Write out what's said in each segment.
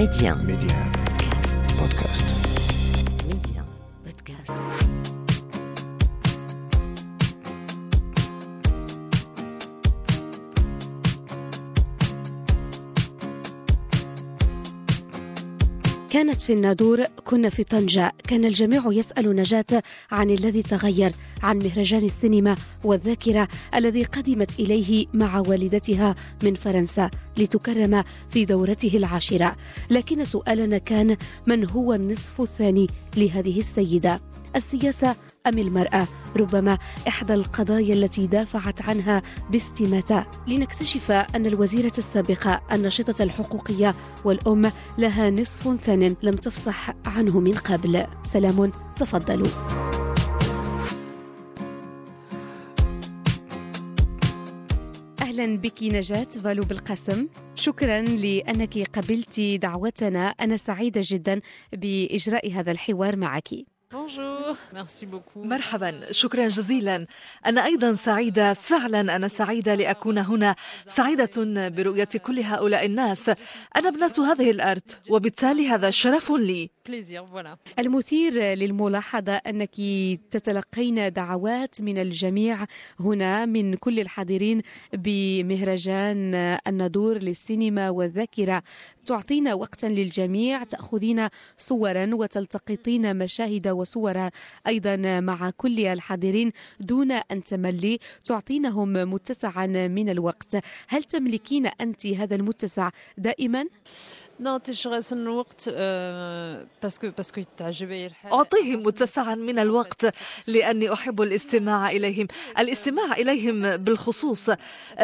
Média. Média. Podcast. Média. Podcast. كانت في النادور كنا في طنجة كان الجميع يسأل نجاة عن الذي تغير عن مهرجان السينما والذاكرة الذي قدمت إليه مع والدتها من فرنسا لتكرم في دورته العاشرة. لكن سؤالنا كان من هو النصف الثاني لهذه السيدة؟ السياسة أم المرأة؟ ربما إحدى القضايا التي دافعت عنها باستماتة. لنكتشف أن الوزيرة السابقة الناشطة الحقوقية والأم لها نصف ثان لم تفصح عنه من قبل. سلام تفضلوا. أهلا بك نجاة فالو بالقسم. شكرا لأنك قبلت دعوتنا. أنا سعيدة جدا بإجراء هذا الحوار معك. Bonjour. مرحبا. شكرا جزيلا. أنا أيضا سعيدة. فعلا أنا سعيدة لأكون هنا. سعيدة برؤية كل هؤلاء الناس. أنا ابنة هذه الأرض وبالتالي هذا شرف لي. المثير للملاحظة أنك تتلقين دعوات من الجميع هنا من كل الحاضرين بمهرجان النادور للسينما والذاكرة. تعطين وقتا للجميع تأخذين صورا وتلتقطين مشاهد وصور أيضا مع كل الحاضرين دون أن تملي تعطينهم متسعا من الوقت هل تملكين أنت هذا المتسع دائما؟ Non, تشغل الوقت آه، parce que parce que تعجبني الحال أعطيهم متسعا من الوقت لأني أحب الاستماع إليهم. الاستماع إليهم بالخصوص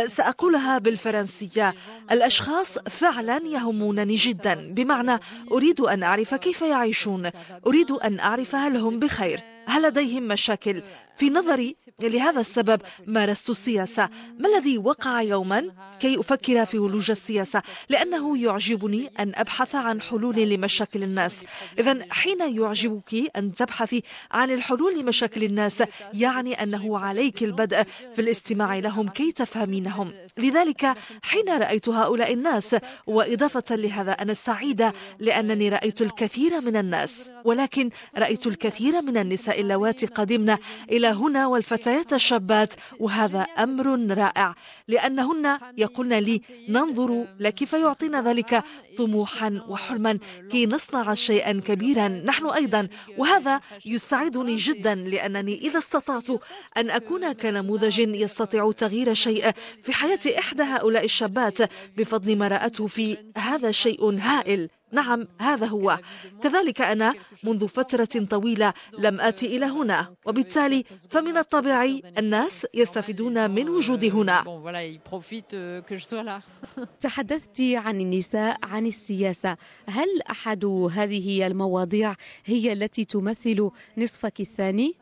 سأقولها بالفرنسية. الأشخاص فعلا يهمونني جدا. بمعنى أريد أن أعرف كيف يعيشون. أريد أن أعرف هل هم بخير. هل لديهم مشاكل؟ في نظري لهذا السبب مارست السياسة. ما الذي وقع يوما؟ كي أفكر في ولوج السياسة لأنه يعجبني أن أبحث عن حلول لمشاكل الناس. إذا حين يعجبك أن تبحثي عن الحلول لمشاكل الناس يعني أنه عليك البدء في الاستماع لهم كي تفهمينهم. لذلك حين رأيت هؤلاء الناس وإضافة لهذا أنا سعيدة لأنني رأيت الكثير من الناس. ولكن رأيت الكثير من النساء اللواتي قدمن إلى هنا والفتيات الشابات وهذا أمر رائع. لأنهن يقولن لي ننظر لكيف يعطينا ذلك طموحا وحلما كي نصنع شيئا كبيرا نحن أيضا. وهذا يسعدني جدا لأنني إذا استطعت أن أكون كنموذج يستطيع تغيير شيء في حياة إحدى هؤلاء الشابات بفضل ما رأته في هذا شيء هائل. نعم هذا هو. كذلك أنا منذ فترة طويلة لم آتي إلى هنا وبالتالي فمن الطبيعي الناس يستفيدون من وجودي هنا. Euh. تحدثت عن النساء عن السياسة. هل أحد هذه المواضيع هي التي تمثل نصفك الثاني؟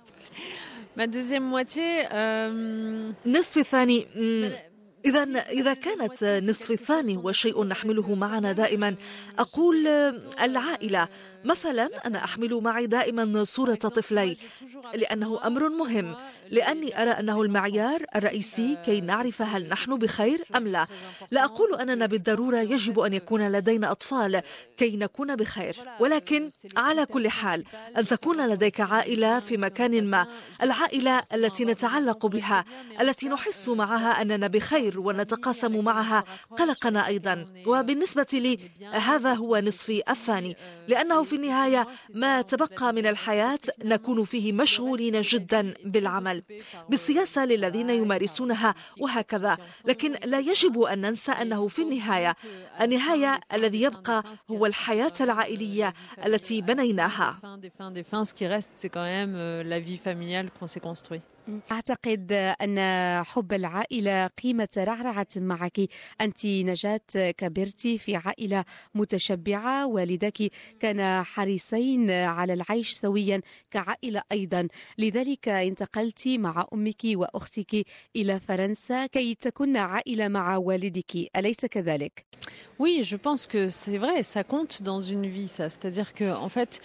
Euh, نصف الثاني إذا إذا كانت نصف الثاني هو شيء نحمله معنا دائما أقول العائلة. مثلا أنا أحمل معي دائما صورة طفلي لأنه أمر مهم لأني أرى أنه المعيار الرئيسي كي نعرف هل نحن بخير أم لا. لا أقول أننا بالضرورة يجب أن يكون لدينا أطفال كي نكون بخير ولكن على كل حال أن تكون لديك عائلة في مكان ما العائلة التي نتعلق بها التي نحس معها أننا بخير ونتقاسم معها قلقنا أيضا. وبالنسبة لي هذا هو نصفي الثاني لأنه في النهاية ما تبقى من الحياة نكون فيه مشغولين جدا بالعمل. بالسياسة للذين يمارسونها وهكذا. لكن لا يجب أن ننسى أنه في النهاية النهاية الذي يبقى هو الحياة العائلية التي بنيناها. Euh. أعتقد أن حب العائلة قيمة رعرعة معك أنت نجاة كبرت في عائلة متشبعة والدك كان حريصين على العيش سويا كعائلة أيضا لذلك انتقلت مع أمك وأختك إلى فرنسا كي تكون عائلة مع والدك أليس كذلك؟ Oui, je pense que c'est vrai, ça compte dans une vie, ça. C'est-à-dire que, en fait,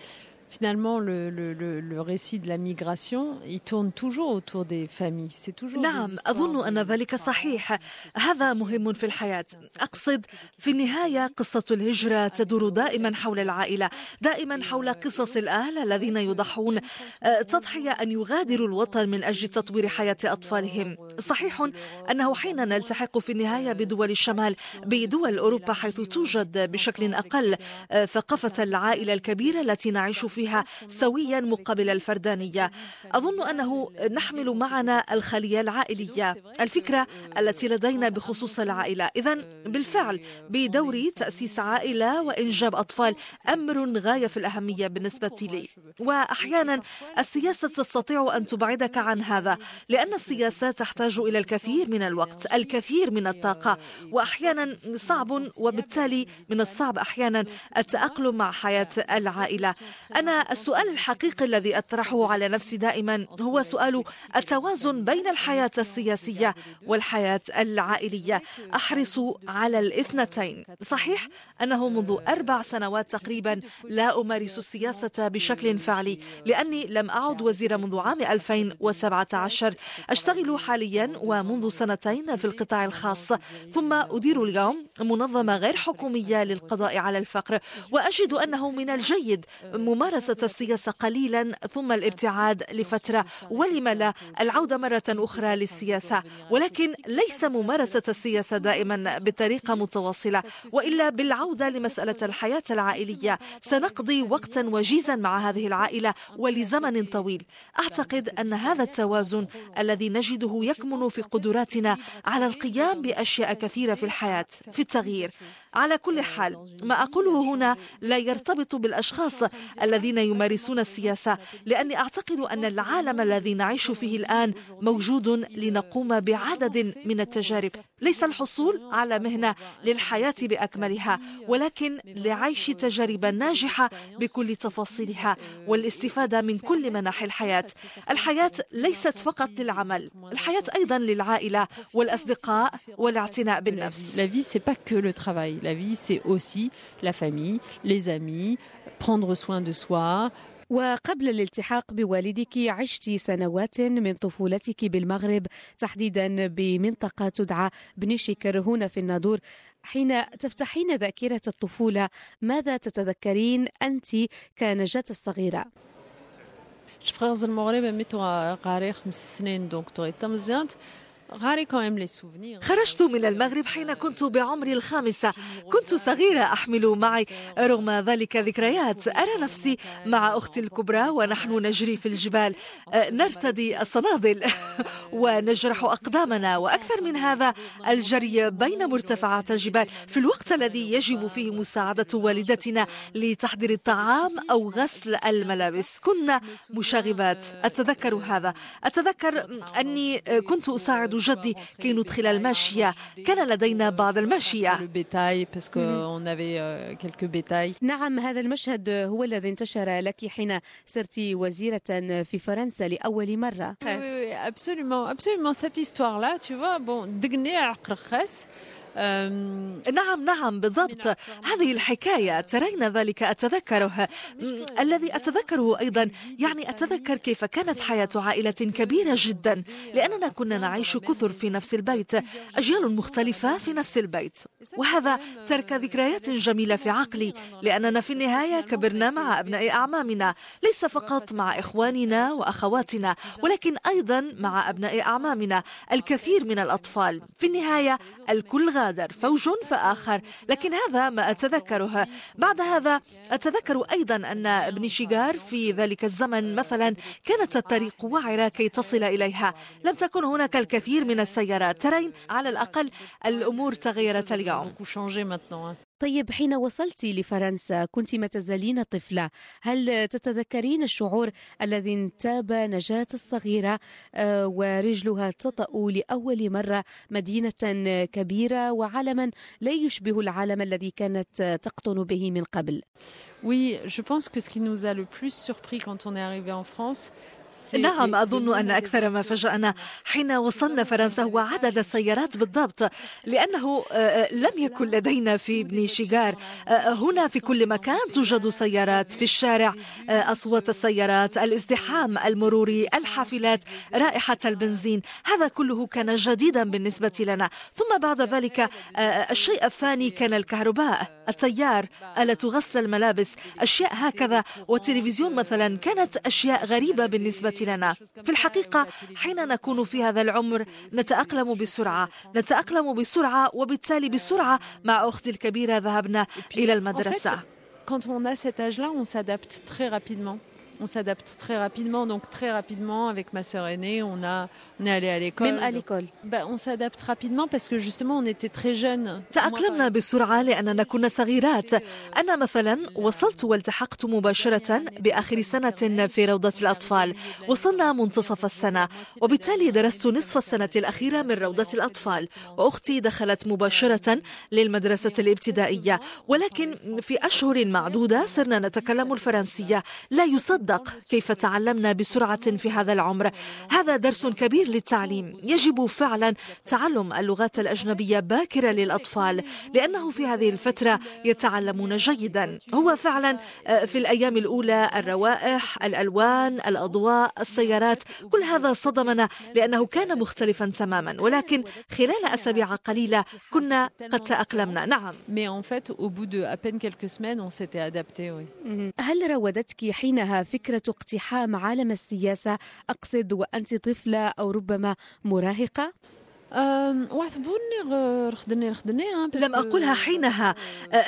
finalement, le, le, le, le, récit de la migration, il tourne toujours autour des familles. C'est toujours نعم أظن أن ذلك صحيح. هذا مهم في الحياة. أقصد في النهاية قصة الهجرة تدور دائما حول العائلة دائما حول قصص الأهل الذين يضحون. آه، تضحية أن يغادروا الوطن من أجل تطوير حياة أطفالهم. صحيح أنه حين نلتحق في النهاية بدول الشمال بدول أوروبا حيث توجد بشكل أقل آه، ثقافة العائلة الكبيرة التي نعيش فيها فيها سويا مقابل الفردانية. أظن أنه نحمل معنا الخلية العائلية. الفكرة التي لدينا بخصوص العائلة. إذا بالفعل بدوري تأسيس عائلة وإنجاب أطفال أمر غاية في الأهمية بالنسبة لي. وأحيانا السياسة تستطيع أن تبعدك عن هذا لأن السياسة تحتاج إلى الكثير من الوقت الكثير من الطاقة وأحيانا صعب وبالتالي من الصعب أحيانا التأقلم مع حياة العائلة. أنا السؤال الحقيقي الذي أطرحه على نفسي دائما هو سؤال التوازن بين الحياة السياسية والحياة العائلية. أحرص على الاثنتين. صحيح أنه منذ أربع سنوات تقريبا لا أمارس السياسة بشكل فعلي لأني لم أعد وزيرة منذ عام 2017 أشتغل حاليا ومنذ سنتين في القطاع الخاص. ثم أدير اليوم منظمة غير حكومية للقضاء على الفقر وأجد أنه من الجيد ممارسة ممارسة السياسة قليلا ثم الابتعاد لفترة. ولم لا؟ العودة مرة أخرى للسياسة ولكن ليس ممارسة السياسة دائما بطريقة متواصلة. وإلا بالعودة لمسألة الحياة العائلية. سنقضي وقتا وجيزا مع هذه العائلة ولزمن طويل. أعتقد أن هذا التوازن الذي نجده يكمن في قدراتنا على القيام بأشياء كثيرة في الحياة في التغيير. على كل حال ما أقوله هنا لا يرتبط بالأشخاص الذين الذين يمارسون السياسة لأني أعتقد أن العالم الذي نعيش فيه الآن موجود لنقوم بعدد من التجارب ليس الحصول على مهنة للحياة بأكملها ولكن لعيش تجارب ناجحة بكل تفاصيلها والاستفادة من كل مناحي الحياة الحياة ليست فقط للعمل الحياة أيضا للعائلة والأصدقاء والاعتناء بالنفس La vie, c'est pas que le travail. La vie, c'est aussi la famille, les amis, prendre soin de soi. وقبل الالتحاق بوالدك عشت سنوات من طفولتك بالمغرب تحديدا بمنطقة تدعى بني شكر هنا في النادور حين تفتحين ذاكرة الطفولة ماذا تتذكرين أنت كنجاة الصغيرة؟ vrais gens المغرب mais tu قاري خمس سنين donc tout مزيانت خرجت من المغرب حين كنت بعمري الخامسة. كنت صغيرة أحمل معي. رغم ذلك ذكريات أرى نفسي مع أختي الكبرى ونحن نجري في الجبال. أه، نرتدي الصنادل ونجرح أقدامنا. وأكثر من هذا الجري بين مرتفعات الجبال. في الوقت الذي يجب فيه مساعدة والدتنا لتحضير الطعام أو غسل الملابس. كنا مشاغبات. أتذكر هذا. أتذكر أني كنت أساعد جدي كي ندخل الماشية كان لدينا بعض الماشية euh, نعم هذا المشهد هو الذي انتشر لك حين صرت وزيرة في فرنسا لأول مرة. Absolument absolument. Cette histoire là tu vois bon دقني عقر خاص. نعم نعم بالضبط. هذه الحكاية ترين ذلك أتذكره. الذي أتذكره أيضا يعني أتذكر كيف كانت حياة عائلة كبيرة جدا لأننا كنا نعيش كثر في نفس البيت أجيال مختلفة في نفس البيت. وهذا ترك ذكريات جميلة في عقلي لأننا في النهاية كبرنا مع أبناء أعمامنا ليس فقط مع إخواننا وأخواتنا ولكن أيضا مع أبناء أعمامنا الكثير من الأطفال. في النهاية الكل غادر فوج فآخر لكن هذا ما أتذكره. بعد هذا أتذكر أيضا أن ابن شيغار في ذلك الزمن مثلا كانت الطريق وعرة كي تصل إليها. لم تكن هناك الكثير من السيارات. ترين على الأقل الأمور تغيرت اليوم. طيب حين وصلت لفرنسا كنت ما تزالين طفلة. هل تتذكرين الشعور الذي انتاب نجاة الصغيرة آه، ورجلها تطأ لأول مرة مدينة كبيرة وعالما لا يشبه العالم الذي كانت تقطن به من قبل؟ Oui, je pense que ce qui nous a le plus surpris quand on est arrivé en France, نعم أظن أن أكثر ما فاجأنا حين وصلنا فرنسا هو عدد السيارات بالضبط لأنه آه، آه، لم يكن لدينا في بني شيغار آه، هنا في كل مكان توجد سيارات في الشارع. أصوات السيارات الازدحام المروري الحافلات رائحة البنزين. هذا كله كان جديدا بالنسبة لنا. ثم بعد ذلك الشيء الثاني كان الكهرباء. التيار آلة غسل الملابس أشياء هكذا. والتلفزيون مثلا كانت أشياء غريبة بالنسبة لنا في الحقيقة حين نكون في هذا العمر نتأقلم بسرعة نتأقلم بسرعة وبالتالي بسرعة مع أختي الكبيرة ذهبنا إلى المدرسة Quand on a cet âge-là, on s'adapte très rapidement. On s'adapte très rapidement. Donc très rapidement, avec ma sœur aînée, on, a, on est allé à l'école. Même à l'école. bah, On s'adapte rapidement parce que justement, on était très jeunes. تأقلمنا بسرعة لأننا كنا صغيرات. أنا مثلا وصلت والتحقت مباشرة بآخر سنة في روضة الأطفال. وصلنا منتصف السنة. وبالتالي درست نصف السنة الأخيرة من روضة الأطفال. وأختي دخلت مباشرة للمدرسة الابتدائية. ولكن في أشهر معدودة صرنا نتكلم الفرنسية. لا يصدق نصدق كيف تعلمنا بسرعة في هذا العمر. هذا درس كبير للتعليم. يجب فعلا تعلم اللغات الأجنبية باكرة للأطفال لأنه في هذه الفترة يتعلمون جيدا. هو فعلا آه، في الأيام الأولى الروائح الألوان الأضواء السيارات كل هذا صدمنا لأنه كان مختلفا تماما. ولكن خلال أسابيع قليلة كنا قد تأقلمنا. نعم. هل راودتك حينها فكرة اقتحام عالم السياسة أقصد وأنت طفلة أو ربما مراهقة؟ لم أقولها حينها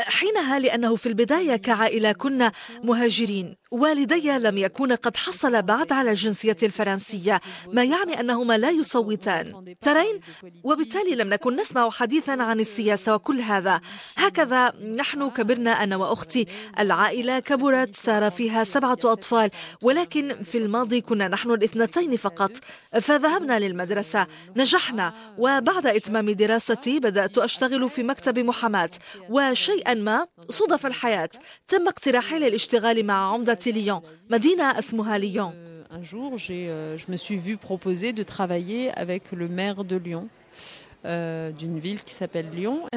حينها لأنه في البداية كعائلة كنا مهاجرين والدي لم يكون قد حصل بعد على الجنسية الفرنسية ما يعني أنهما لا يصوتان. ترين؟ وبالتالي لم نكن نسمع حديثا عن السياسة وكل هذا. هكذا نحن كبرنا أنا وأختي. العائلة كبرت صار فيها سبعة أطفال ولكن في الماضي كنا نحن الاثنتين فقط. فذهبنا للمدرسة. نجحنا. وبعد إتمام دراستي بدأت أشتغل في مكتب محاماة. وشيئا ما صدف الحياة. تم اقتراحي للاشتغال مع عمدة Lyon مدينة اسمها ليون Un jour, euh, je me suis vue proposer de travailler avec le maire de Lyon. Euh, d'une ville qui s'appelle Lyon.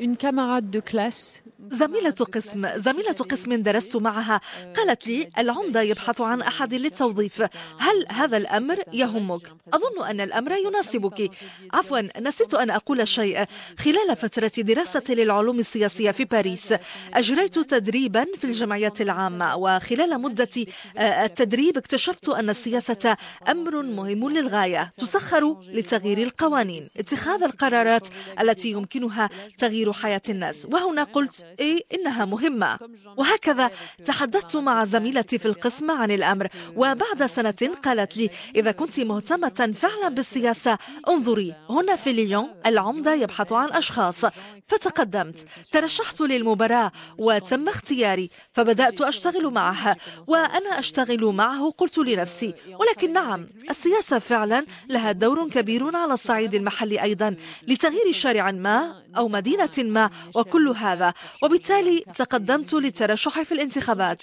Une camarade de classe. زميلة قسم زميلة قسم درست معها. قالت لي العمدة يبحث عن أحد للتوظيف. هل هذا الأمر يهمك؟ أظن أن الأمر يناسبك. عفوا نسيت أن أقول شيء خلال فترة دراستي للعلوم السياسية في باريس. أجريت تدريبا في الجمعيات العامة. وخلال مدة آه، التدريب اكتشفت أن السياسة أمر مهم للغاية. تسخر لتغيير القوانين اتخاذ القرارات التي يمكنها تغيير حياة الناس. وهنا قلت إيه إنها مهمة. وهكذا تحدثت مع زميلتي في القسم عن الأمر وبعد سنة قالت لي إذا كنت مهتمة فعلا بالسياسة انظري. هنا في ليون العمدة يبحث عن أشخاص. فتقدمت. ترشحت للمباراة وتم اختياري فبدأت أشتغل معه. وأنا أشتغل معه قلت لنفسي ولكن نعم السياسة فعلا لها دور كبير على الصعيد المحلي أيضا لتغيير شارع ما أو مدينة ما وكل هذا. وبالتالي تقدمت للترشح في الانتخابات.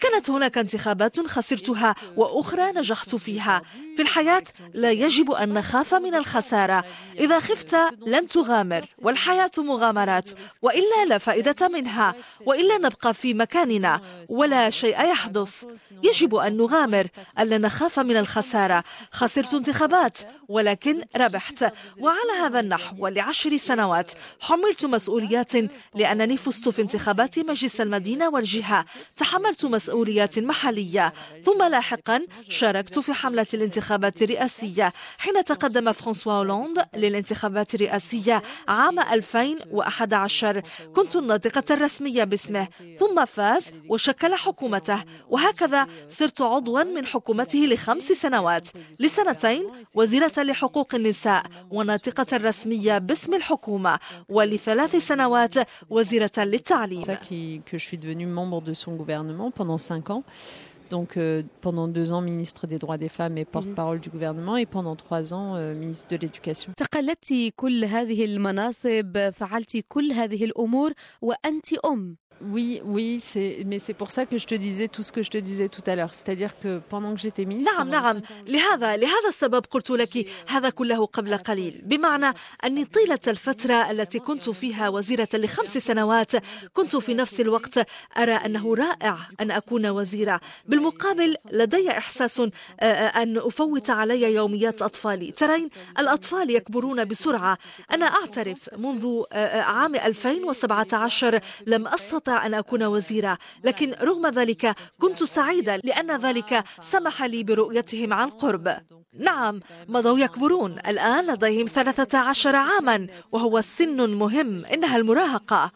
كانت هناك انتخابات خسرتها وأخرى نجحت فيها. في الحياة لا يجب أن نخاف من الخسارة. إذا خفت لن تغامر. والحياة مغامرات. وإلا لا فائدة منها. وإلا نبقى في مكاننا. ولا شيء يحدث. يجب أن نغامر. ألا نخاف من الخسارة. خسرت انتخابات. ولكن ربحت. وعلى هذا النحو ولعشر سنوات حملت مسؤوليات لأنني فزت في انتخابات مجلس المدينة والجهة. تحملت مسؤوليات محلية. ثم لاحقا شاركت في حملة الانتخابات الرئاسية حين تقدم فرانسوا هولاند للانتخابات الرئاسية عام 2011 كنت الناطقة الرسمية باسمه. ثم فاز وشكل حكومته. وهكذا صرت عضوا من حكومته لخمس سنوات. لسنتين وزيرة لحقوق النساء. وناطقة رسمية باسم الحكومة ولثلاث سنوات وزيرة للتعليم. que je suis devenue membre de son gouvernement pendant cinq ans. Donc euh, pendant deux ans ministre des droits des femmes et porte-parole du gouvernement et pendant trois ans euh, ministre de l'éducation. تقلدت كل هذه المناصب فعلت كل هذه الأمور وأنت أم Oui, oui, c'est, mais c'est pour ça que je te disais tout ce que je te disais tout à l'heure. C'est-à-dire que pendant que j'étais ministre. نعم نعم لهذا لهذا السبب قلت لك هذا كله قبل قليل بمعنى أني طيلة الفترة التي كنت فيها وزيرة لخمس سنوات كنت في نفس الوقت أرى أنه رائع أن أكون وزيرة بالمقابل لدي إحساس أن أفوت علي يوميات أطفالي ترين الأطفال يكبرون بسرعة أنا أعترف منذ عام 2017 لم أستطع أن أكون وزيرة لكن رغم ذلك كنت سعيدة لأن ذلك سمح لي برؤيتهم عن قرب. نعم مضوا يكبرون. الآن لديهم 13 عاما وهو سن مهم. إنها المراهقة.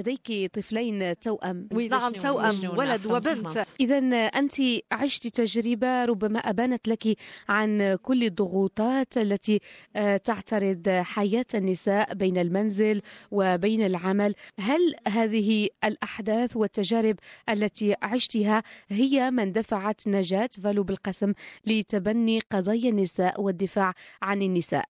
لديك طفلين توأم. نعم توأم ولد وبنت. إذا أنت عشت تجربة ربما أبانت لك عن كل الضغوطات التي آه، تعترض حياة النساء بين المنزل وبين العمل. هل هذه الأحداث والتجارب التي عشتها هي من دفعت نجاة فالو بالقسم لتبني قضايا النساء والدفاع عن النساء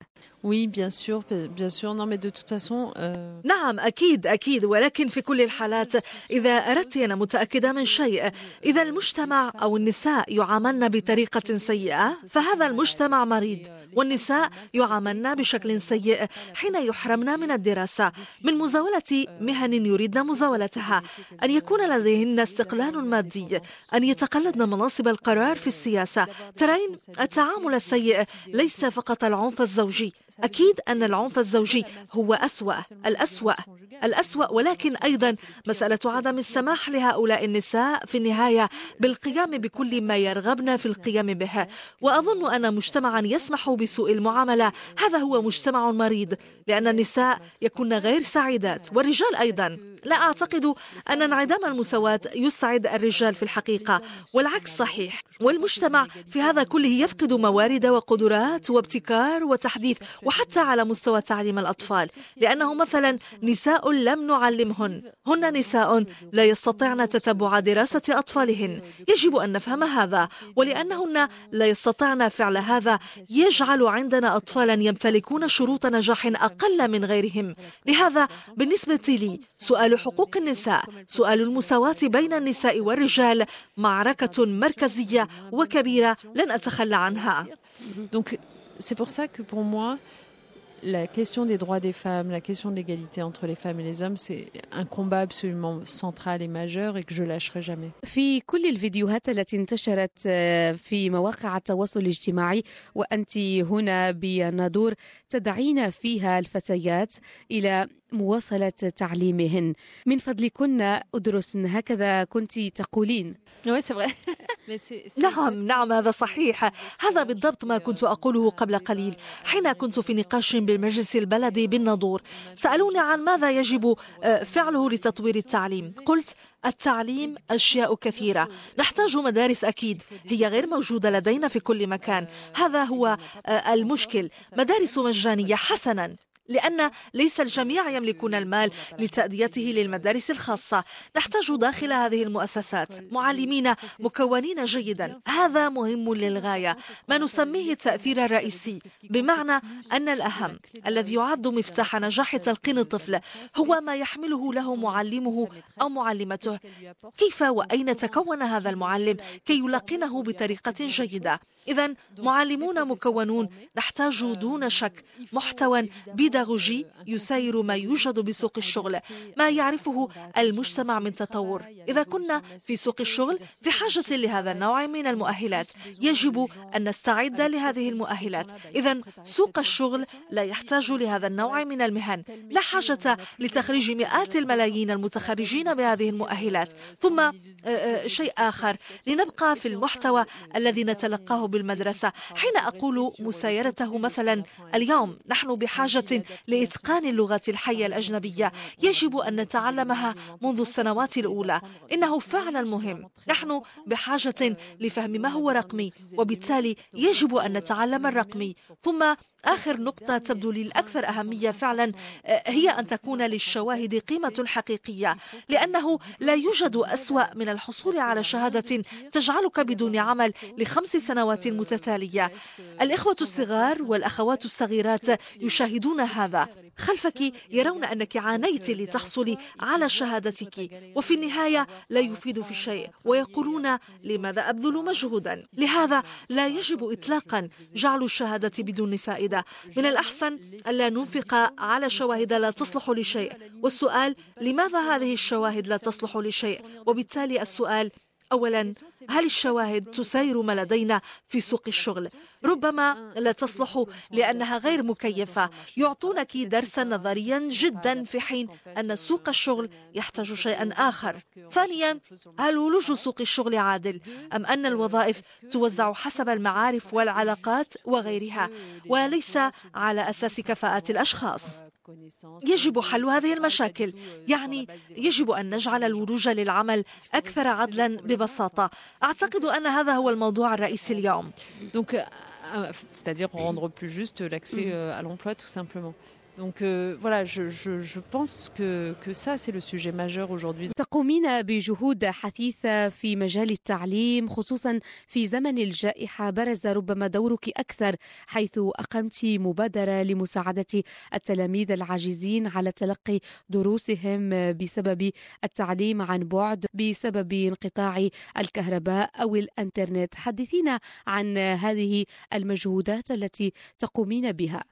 Oui, bien sûr, bien sûr. Non, mais de toute façon. Euh... نعم أكيد أكيد ولكن في كل الحالات إذا أردت أنا متأكدة من شيء إذا المجتمع أو النساء يعاملن بطريقة سيئة فهذا المجتمع مريض والنساء يعاملن بشكل سيء حين يحرمن من الدراسة من مزاولة مهن يريدن مزاولتها. أن يكون لديهن استقلال مادي. أن يتقلدن مناصب القرار في السياسة. ترين التعامل السيء ليس فقط العنف الزوجي. أكيد أن العنف الزوجي هو أسوأ الأسوأ الأسوأ ولكن أيضا مسألة عدم السماح لهؤلاء النساء في النهاية بالقيام بكل ما يرغبن في القيام به. وأظن أن مجتمعا يسمح بسوء المعاملة. هذا هو مجتمع مريض لأن النساء يكون غير سعيدات والرجال أيضا. لا أعتقد أن انعدام المساواة يسعد الرجال في الحقيقة والعكس صحيح. والمجتمع في هذا كله يفقد موارد وقدرات وابتكار وتحديث وحتى على مستوى تعليم الأطفال. لأنه مثلا نساء لم نعلمهن. هن نساء لا يستطعن تتبع دراسة أطفالهن. يجب أن نفهم هذا ولأنهن لا يستطعن فعل هذا. يجعل عندنا أطفالا يمتلكون شروط نجاح أقل من غيرهم. لهذا بالنسبة لي سؤال حقوق النساء سؤال المساواة بين النساء والرجال معركة مركزية وكبيرة لن أتخلى عنها. Donc, c'est pour ça que pour moi, la question des droits des femmes, la question de l'égalité entre les femmes et les hommes, c'est un combat absolument central et majeur et que je lâcherai jamais. في كل الفيديوهات التي انتشرت في مواقع التواصل الاجتماعي وأنت هنا بنادور تدعين فيها الفتيات إلى مواصلة تعليمهن. من فضلكن أدرسن هكذا كنت تقولين. نعم نعم هذا صحيح. هذا بالضبط ما كنت أقوله قبل قليل. حين كنت في نقاش بالمجلس البلدي بالناظور سألوني عن ماذا يجب آه، فعله لتطوير التعليم. قلت التعليم أشياء كثيرة. نحتاج مدارس أكيد. هي غير موجودة لدينا في كل مكان. هذا هو آه، المشكل. مدارس مجانية حسنا. لأن ليس الجميع يملكون المال لتأديته للمدارس الخاصة. نحتاج داخل هذه المؤسسات معلمين مكونين جيدا. هذا مهم للغاية. ما نسميه التأثير الرئيسي بمعنى أن الأهم الذي يعد مفتاح نجاح تلقين الطفل هو ما يحمله له معلمه أو معلمته. كيف وأين تكون هذا المعلم كي يلقنه بطريقة جيدة؟ إذا معلمون مكونون نحتاج دون شك محتوى بيداغوجي يساير ما يوجد بسوق الشغل ما يعرفه المجتمع من تطور. إذا كنا في سوق الشغل في حاجة لهذا النوع من المؤهلات. يجب أن نستعد لهذه المؤهلات. إذا سوق الشغل لا يحتاج لهذا النوع من المهن. لا حاجة لتخريج مئات الملايين المتخرجين بهذه المؤهلات. ثم آه، آه، شيء آخر. لنبقى في المحتوى الذي نتلقاه بالمدرسة. حين أقول مسايرته مثلا اليوم نحن بحاجة لإتقان اللغة الحية الأجنبية. يجب أن نتعلمها منذ السنوات الأولى. إنه فعلا مهم. نحن بحاجة لفهم ما هو رقمي وبالتالي يجب أن نتعلم الرقمي. ثم آخر نقطة تبدو لي الأكثر أهمية فعلا آه، هي أن تكون للشواهد قيمة حقيقية. لأنه لا يوجد أسوأ من الحصول على شهادة تجعلك بدون عمل لخمس سنوات متتالية. الإخوة الصغار والأخوات الصغيرات يشاهدون هذا؟ خلفك يرون أنك عانيت لتحصلي على شهادتك وفي النهاية لا يفيد في شيء ويقولون لماذا أبذل مجهودا؟ لهذا لا يجب إطلاقا جعل الشهادة بدون فائدة. من الأحسن ألا ننفق على شواهد لا تصلح لشيء والسؤال لماذا هذه الشواهد لا تصلح لشيء؟ وبالتالي السؤال اولا هل الشواهد تساير ما لدينا في سوق الشغل؟ ربما لا تصلح لأنها غير مكيفة. يعطونك درسا نظريا جدا في حين أن سوق الشغل يحتاج شيئا آخر. ثانيا هل ولوج سوق الشغل عادل؟ أم أن الوظائف توزع حسب المعارف والعلاقات وغيرها وليس على أساس كفاءات الأشخاص؟ يجب حل هذه المشاكل. يعني يجب أن نجعل الولوج للعمل أكثر عدلا ببساطة. أعتقد أن هذا هو الموضوع الرئيسي اليوم. Donc, euh, c'est-à-dire rendre plus juste l'accès euh, à l'emploi tout simplement. Donc euh, voilà, je, je, je pense que, que ça, c'est le sujet majeur aujourd'hui. تقومين بجهود حثيثة في مجال التعليم خصوصا في زمن الجائحة. برز ربما دورك أكثر حيث أقمت مبادرة لمساعدة التلاميذ العاجزين على تلقي دروسهم بسبب التعليم عن بعد بسبب انقطاع الكهرباء أو الإنترنت. حدثينا عن هذه المجهودات التي تقومين بها.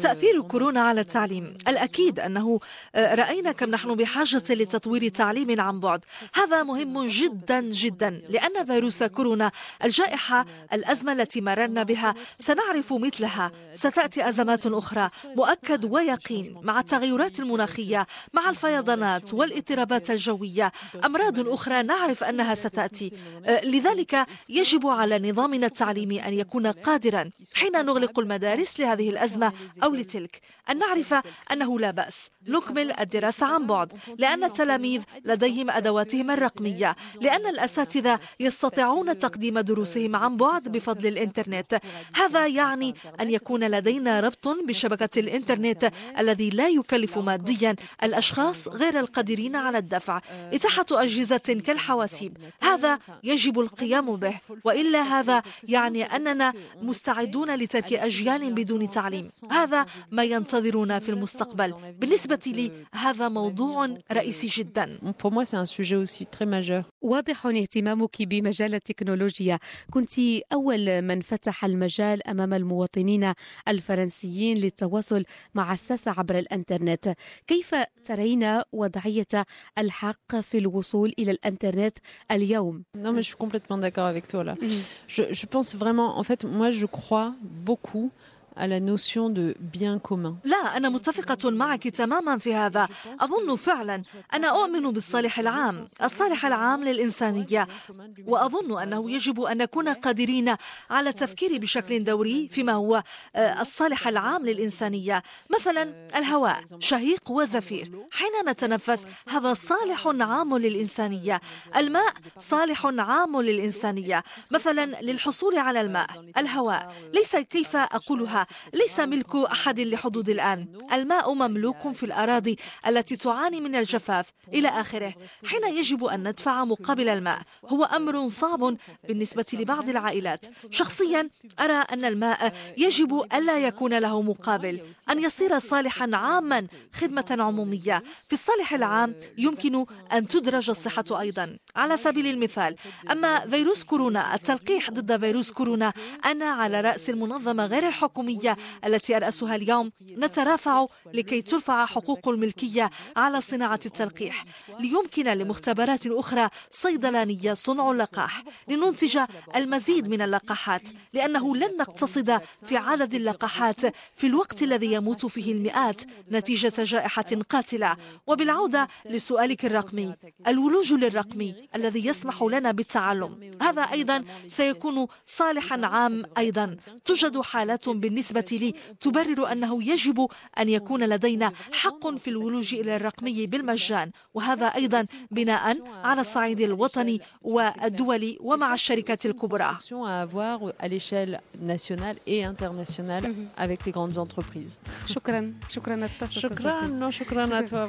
تأثير كورونا على التعليم. الأكيد أنه آه، رأينا كم نحن بحاجة لتطوير تعليم عن بعد. هذا مهم جدا جدا. لأن فيروس كورونا الجائحة الأزمة التي مررنا بها. سنعرف مثلها. ستأتي أزمات أخرى. مؤكد ويقين مع التغيرات المناخية مع الفيضانات والإضطرابات الجوية. أمراض أخرى نعرف أنها ستأتي. آه، لذلك يجب على نظامنا التعليمي أن يكون قادرا كثيرا. حين نغلق المدارس لهذه الأزمة أو لتلك أن نعرف أنه لا بأس. نكمل الدراسة عن بعد لأن التلاميذ لديهم أدواتهم الرقمية لأن الأساتذة يستطيعون تقديم دروسهم عن بعد بفضل الإنترنت. هذا يعني أن يكون لدينا ربط بشبكة الإنترنت الذي لا يكلف ماديا الأشخاص غير القادرين على الدفع. إتاحة أجهزة كالحواسيب هذا يجب القيام به. وإلا هذا يعني أننا مستعدون لترك أجيال بدون تعليم. هذا ما ينتظرنا في المستقبل. بالنسبة لي هذا موضوع رئيسي جدا. واضح اهتمامك بمجال التكنولوجيا. كنت أول من فتح المجال أمام المواطنين الفرنسيين للتواصل مع الساسة عبر الإنترنت. كيف ترين وضعية الحق في الوصول إلى الإنترنت اليوم؟ Non, mais je suis complètement d'accord avec toi là. Je, je pense vraiment, en fait, moi je crois beaucoup notion de bien commun. لا أنا متفقة معك تماما في هذا. أظن فعلا أنا أؤمن بالصالح العام الصالح العام للإنسانية. وأظن أنه يجب أن نكون قادرين على التفكير بشكل دوري فيما هو آه، الصالح العام للإنسانية. مثلا الهواء شهيق وزفير. حين نتنفس هذا صالح عام للإنسانية. الماء صالح عام للإنسانية. مثلا للحصول على الماء الهواء. ليس كيف أقولها؟ ليس ملك أحد لحدود الآن. الماء مملوك في الأراضي التي تعاني من الجفاف إلى آخره. حين يجب أن ندفع مقابل الماء هو أمر صعب بالنسبة لبعض العائلات. شخصيا أرى أن الماء يجب ألا يكون له مقابل أن يصير صالحا عاما خدمة عمومية. في الصالح العام يمكن أن تدرج الصحة أيضا. على سبيل المثال أما فيروس كورونا التلقيح ضد فيروس كورونا أنا على رأس المنظمة غير الحكومية. العالمية التي أرأسها اليوم نترافع لكي ترفع حقوق الملكية على صناعة التلقيح. ليمكن لمختبرات أخرى صيدلانية صنع اللقاح لننتج المزيد من اللقاحات لأنه لن نقتصد في عدد اللقاحات في الوقت الذي يموت فيه المئات نتيجة جائحة قاتلة. وبالعودة لسؤالك الرقمي الولوج للرقمي الذي يسمح لنا بالتعلم. هذا أيضا سيكون صالحا عام أيضا. توجد حالات بالنسبة بالنسبة لي تبرر أنه يجب أن يكون لدينا حق في الولوج إلى الرقمي بالمجان وهذا أيضا بناء على الصعيد الوطني والدولي ومع الشركات الكبرى. شكرا. شكرا شكرا شكرا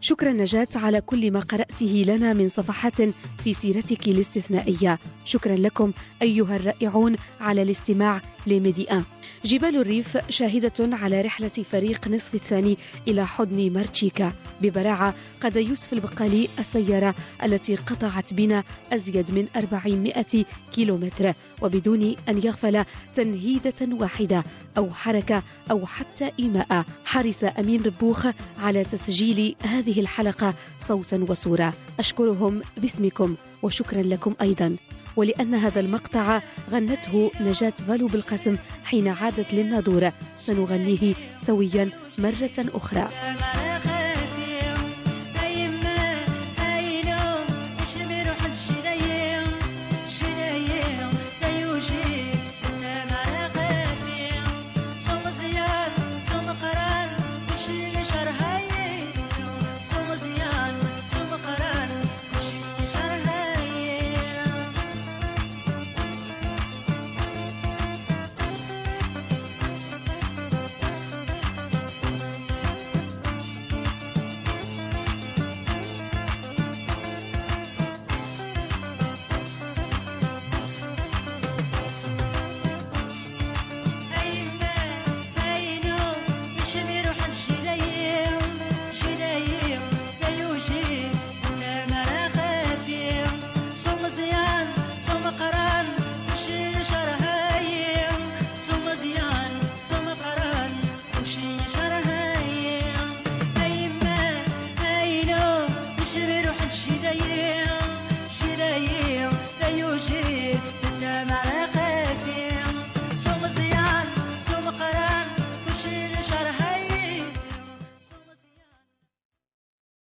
شكرا نجاة على كل ما قرأته لنا من صفحات في سيرتك الاستثنائية. شكرا لكم أيها الرائعون على الاستماع لميدي أن جبال الريف شاهدة على رحلة فريق نصف الثاني إلى حضن مارتشيكا. ببراعة قاد يوسف البقالي السيارة التي قطعت بنا أزيد من 400 كيلومتر وبدون أن يغفل تنهيدة واحدة أو حركة أو حتى إيماء. حرص أمين ربوخ على تسجيل هذه الحلقة صوتا وصورة. أشكرهم باسمكم وشكرا لكم أيضا. ولأن هذا المقطع غنته نجاة فالو بالقسم حين عادت للنادورة سنغنيه سويا مرة أخرى.